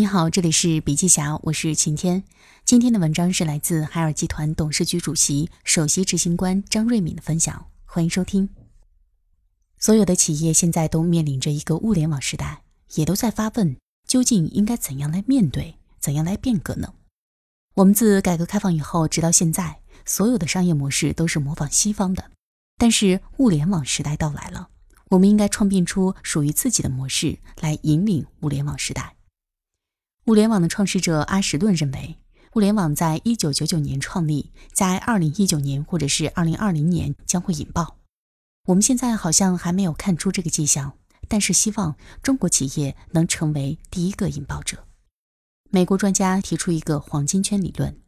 你好，这里是笔记侠，我是晴天。今天的文章是来自海尔集团董事局主席、首席执行官张瑞敏的分享，欢迎收听。所有的企业现在都面临着一个物联网时代，也都在发问：究竟应该怎样来面对，怎样来变革呢？我们自改革开放以后，直到现在，所有的商业模式都是模仿西方的。但是物联网时代到来了，我们应该创变出属于自己的模式，来引领物联网时代。物联网的创始者阿什顿认为，物联网在一九九九年创立，在二零一九年或者是二零二零年将会引爆。我们现在好像还没有看出这个迹象，但是希望中国企业能成为第一个引爆者。美国专家提出一个黄金圈理论，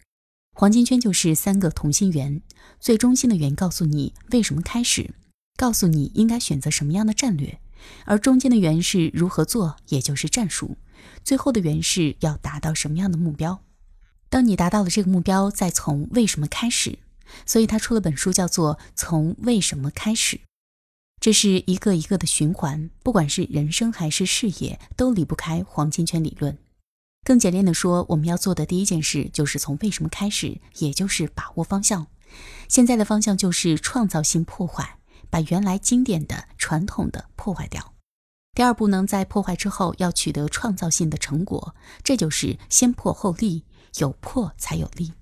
黄金圈就是三个同心圆，最中心的圆告诉你为什么开始，告诉你应该选择什么样的战略，而中间的圆是如何做，也就是战术。最后的原是要达到什么样的目标？当你达到了这个目标，再从为什么开始。所以他出了本书，叫做《从为什么开始》。这是一个一个的循环，不管是人生还是事业，都离不开黄金圈理论。更简练的说，我们要做的第一件事就是从为什么开始，也就是把握方向。现在的方向就是创造性破坏，把原来经典的、传统的破坏掉。第二步呢，在破坏之后要取得创造性的成果，这就是先破后立，有破才有立。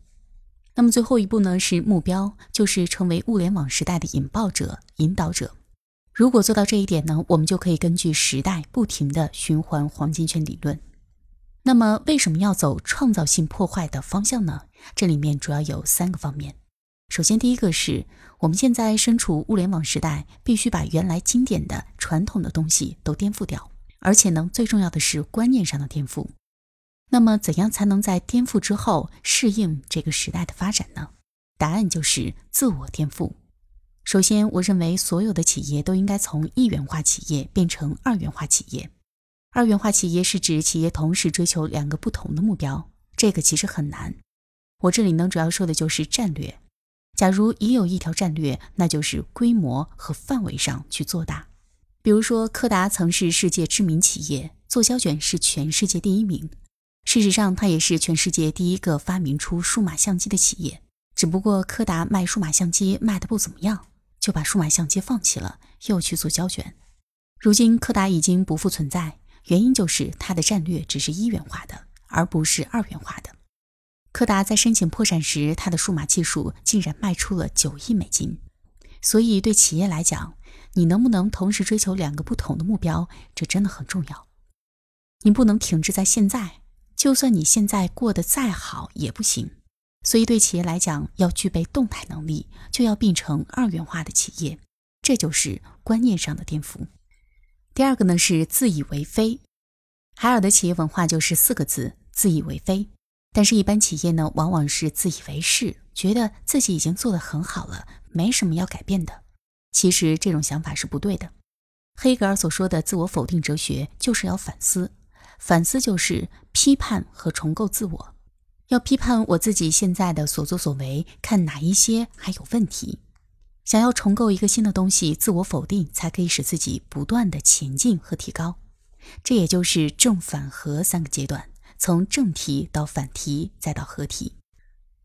那么最后一步呢，是目标，就是成为物联网时代的引爆者、引导者。如果做到这一点呢，我们就可以根据时代不停的循环黄金圈理论。那么为什么要走创造性破坏的方向呢？这里面主要有三个方面。首先，第一个是我们现在身处物联网时代，必须把原来经典的、传统的东西都颠覆掉，而且呢，最重要的是观念上的颠覆。那么，怎样才能在颠覆之后适应这个时代的发展呢？答案就是自我颠覆。首先，我认为所有的企业都应该从一元化企业变成二元化企业。二元化企业是指企业同时追求两个不同的目标，这个其实很难。我这里呢，主要说的就是战略。假如已有一条战略，那就是规模和范围上去做大。比如说，柯达曾是世界知名企业，做胶卷是全世界第一名。事实上，它也是全世界第一个发明出数码相机的企业。只不过，柯达卖数码相机卖的不怎么样，就把数码相机放弃了，又去做胶卷。如今，柯达已经不复存在，原因就是它的战略只是一元化的，而不是二元化的。柯达在申请破产时，它的数码技术竟然卖出了九亿美金。所以，对企业来讲，你能不能同时追求两个不同的目标，这真的很重要。你不能停滞在现在，就算你现在过得再好也不行。所以，对企业来讲，要具备动态能力，就要变成二元化的企业，这就是观念上的颠覆。第二个呢是自以为非。海尔的企业文化就是四个字：自以为非。但是，一般企业呢，往往是自以为是，觉得自己已经做得很好了，没什么要改变的。其实，这种想法是不对的。黑格尔所说的自我否定哲学，就是要反思，反思就是批判和重构自我，要批判我自己现在的所作所为，看哪一些还有问题。想要重构一个新的东西，自我否定才可以使自己不断的前进和提高。这也就是正反合三个阶段。从正题到反题，再到合题。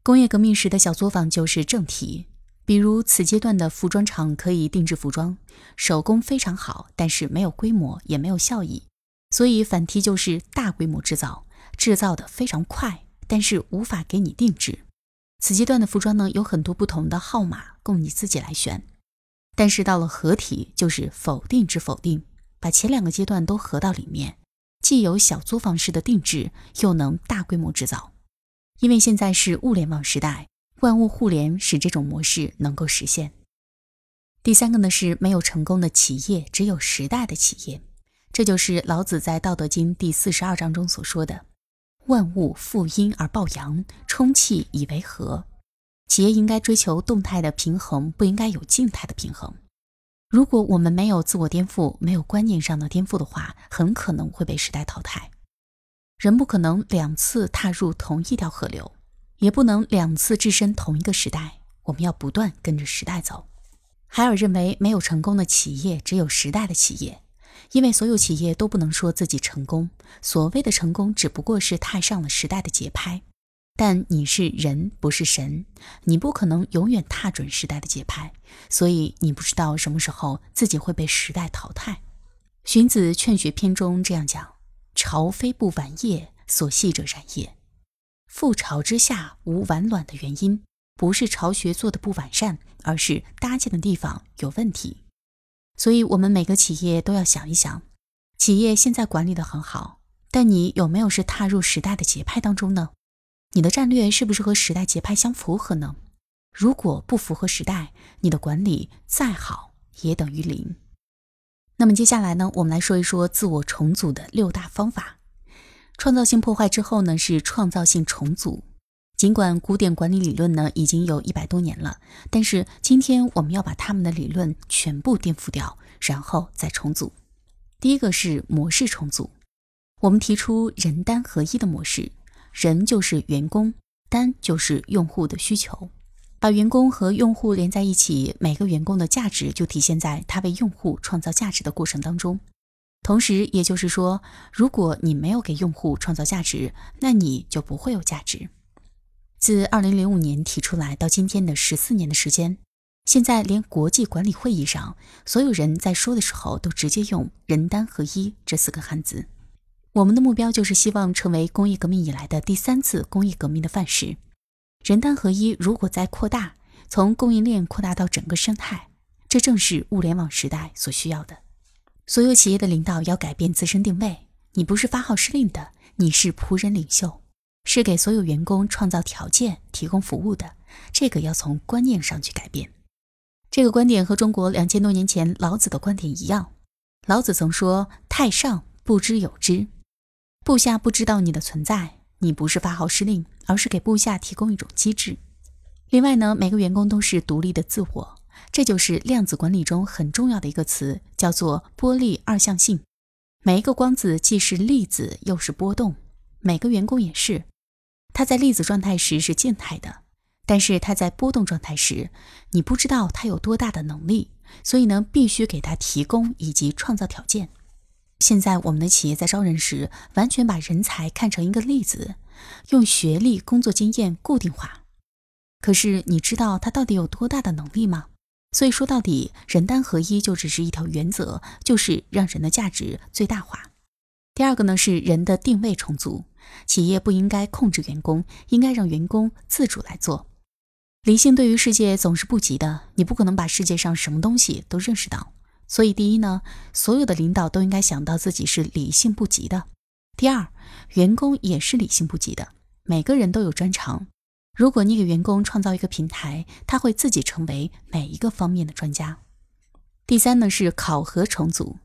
工业革命时的小作坊就是正题，比如此阶段的服装厂可以定制服装，手工非常好，但是没有规模，也没有效益。所以反题就是大规模制造，制造的非常快，但是无法给你定制。此阶段的服装呢，有很多不同的号码供你自己来选。但是到了合体，就是否定之否定，把前两个阶段都合到里面。既有小作坊式的定制，又能大规模制造，因为现在是物联网时代，万物互联使这种模式能够实现。第三个呢是没有成功的企业，只有时代的企业，这就是老子在《道德经》第四十二章中所说的：“万物负阴而抱阳，充气以为和。”企业应该追求动态的平衡，不应该有静态的平衡。如果我们没有自我颠覆，没有观念上的颠覆的话，很可能会被时代淘汰。人不可能两次踏入同一条河流，也不能两次置身同一个时代。我们要不断跟着时代走。海尔认为，没有成功的企业，只有时代的企业。因为所有企业都不能说自己成功，所谓的成功只不过是踏上了时代的节拍。但你是人，不是神，你不可能永远踏准时代的节拍，所以你不知道什么时候自己会被时代淘汰。荀子《劝学篇》中这样讲：“朝非不晚夜，所系者然也。”覆巢之下无完卵的原因，不是巢穴做的不完善，而是搭建的地方有问题。所以，我们每个企业都要想一想：企业现在管理的很好，但你有没有是踏入时代的节拍当中呢？你的战略是不是和时代节拍相符合呢？如果不符合时代，你的管理再好也等于零。那么接下来呢，我们来说一说自我重组的六大方法。创造性破坏之后呢，是创造性重组。尽管古典管理理论呢已经有一百多年了，但是今天我们要把他们的理论全部颠覆掉，然后再重组。第一个是模式重组，我们提出人单合一的模式。人就是员工，单就是用户的需求，把员工和用户连在一起，每个员工的价值就体现在他为用户创造价值的过程当中。同时，也就是说，如果你没有给用户创造价值，那你就不会有价值。自二零零五年提出来到今天的十四年的时间，现在连国际管理会议上，所有人在说的时候都直接用“人单合一”这四个汉字。我们的目标就是希望成为工业革命以来的第三次工业革命的范式。人单合一如果再扩大，从供应链扩大到整个生态，这正是物联网时代所需要的。所有企业的领导要改变自身定位，你不是发号施令的，你是仆人领袖，是给所有员工创造条件、提供服务的。这个要从观念上去改变。这个观点和中国两千多年前老子的观点一样。老子曾说：“太上不知有之。”部下不知道你的存在，你不是发号施令，而是给部下提供一种机制。另外呢，每个员工都是独立的自我，这就是量子管理中很重要的一个词，叫做波粒二象性。每一个光子既是粒子又是波动，每个员工也是。他在粒子状态时是静态的，但是他在波动状态时，你不知道他有多大的能力，所以呢，必须给他提供以及创造条件。现在我们的企业在招人时，完全把人才看成一个例子，用学历、工作经验固定化。可是你知道他到底有多大的能力吗？所以说到底，人单合一就只是一条原则，就是让人的价值最大化。第二个呢是人的定位重组，企业不应该控制员工，应该让员工自主来做。理性对于世界总是不及的，你不可能把世界上什么东西都认识到。所以，第一呢，所有的领导都应该想到自己是理性不及的；第二，员工也是理性不及的。每个人都有专长，如果你给员工创造一个平台，他会自己成为每一个方面的专家。第三呢，是考核重组。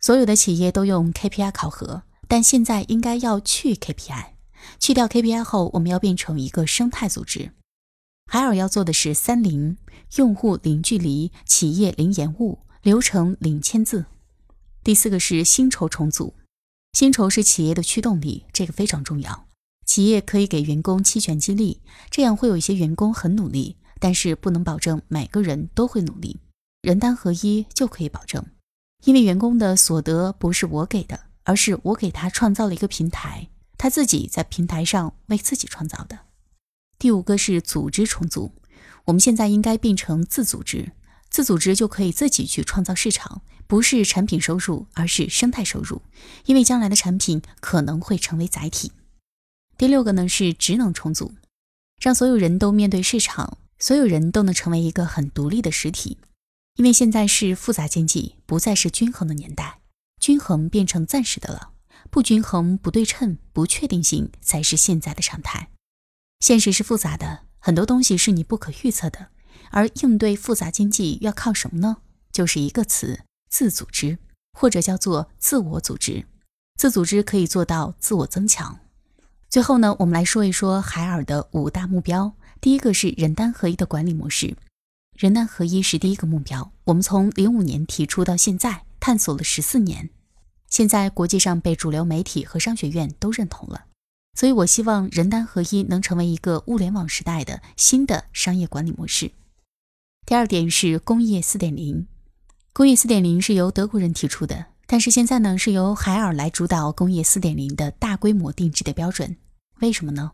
所有的企业都用 KPI 考核，但现在应该要去 KPI，去掉 KPI 后，我们要变成一个生态组织。海尔要做的是三零：用户零距离，企业零延误。流程零签字。第四个是薪酬重组，薪酬是企业的驱动力，这个非常重要。企业可以给员工期权激励，这样会有一些员工很努力，但是不能保证每个人都会努力。人单合一就可以保证，因为员工的所得不是我给的，而是我给他创造了一个平台，他自己在平台上为自己创造的。第五个是组织重组，我们现在应该变成自组织。自组织就可以自己去创造市场，不是产品收入，而是生态收入，因为将来的产品可能会成为载体。第六个呢是职能重组，让所有人都面对市场，所有人都能成为一个很独立的实体。因为现在是复杂经济，不再是均衡的年代，均衡变成暂时的了，不均衡、不对称、不确定性才是现在的常态。现实是复杂的，很多东西是你不可预测的。而应对复杂经济要靠什么呢？就是一个词：自组织，或者叫做自我组织。自组织可以做到自我增强。最后呢，我们来说一说海尔的五大目标。第一个是人单合一的管理模式。人单合一是第一个目标，我们从零五年提出到现在，探索了十四年，现在国际上被主流媒体和商学院都认同了。所以我希望人单合一能成为一个物联网时代的新的商业管理模式。第二点是工业四点零，工业四点零是由德国人提出的，但是现在呢，是由海尔来主导工业四点零的大规模定制的标准。为什么呢？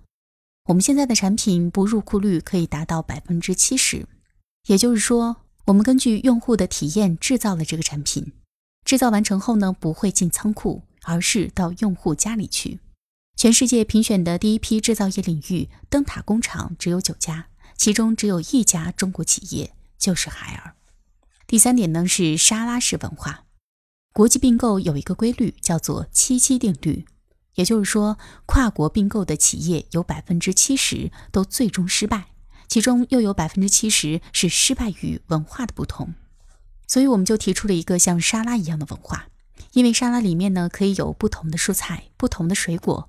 我们现在的产品不入库率可以达到百分之七十，也就是说，我们根据用户的体验制造了这个产品。制造完成后呢，不会进仓库，而是到用户家里去。全世界评选的第一批制造业领域灯塔工厂只有九家，其中只有一家中国企业，就是海尔。第三点呢是沙拉式文化。国际并购有一个规律，叫做七七定律，也就是说，跨国并购的企业有百分之七十都最终失败，其中又有百分之七十是失败于文化的不同。所以我们就提出了一个像沙拉一样的文化，因为沙拉里面呢可以有不同的蔬菜、不同的水果，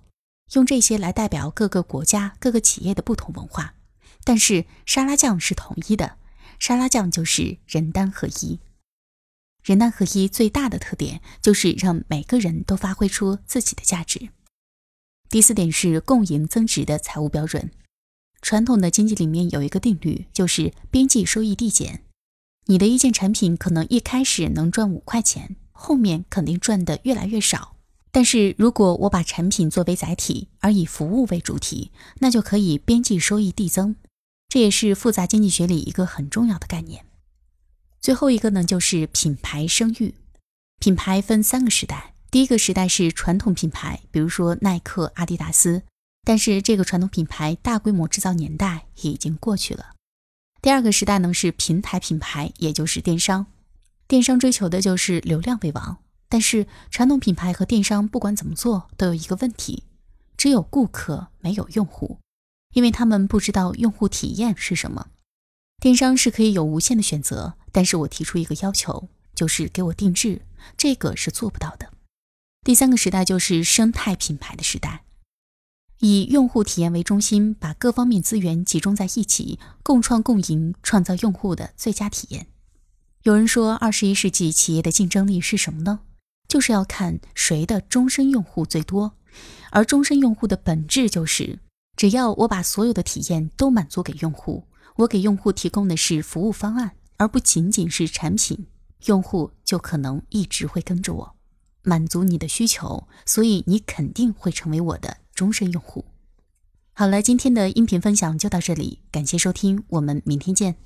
用这些来代表各个国家、各个企业的不同文化。但是沙拉酱是统一的，沙拉酱就是人单合一。人单合一最大的特点就是让每个人都发挥出自己的价值。第四点是共赢增值的财务标准。传统的经济里面有一个定律，就是边际收益递减。你的一件产品可能一开始能赚五块钱，后面肯定赚的越来越少。但是如果我把产品作为载体，而以服务为主题，那就可以边际收益递增。这也是复杂经济学里一个很重要的概念。最后一个呢，就是品牌声誉。品牌分三个时代，第一个时代是传统品牌，比如说耐克、阿迪达斯，但是这个传统品牌大规模制造年代已经过去了。第二个时代呢是平台品牌，也就是电商。电商追求的就是流量为王，但是传统品牌和电商不管怎么做都有一个问题，只有顾客没有用户，因为他们不知道用户体验是什么。电商是可以有无限的选择。但是我提出一个要求，就是给我定制，这个是做不到的。第三个时代就是生态品牌的时代，以用户体验为中心，把各方面资源集中在一起，共创共赢，创造用户的最佳体验。有人说，二十一世纪企业的竞争力是什么呢？就是要看谁的终身用户最多。而终身用户的本质就是，只要我把所有的体验都满足给用户，我给用户提供的是服务方案。而不仅仅是产品，用户就可能一直会跟着我，满足你的需求，所以你肯定会成为我的终身用户。好了，今天的音频分享就到这里，感谢收听，我们明天见。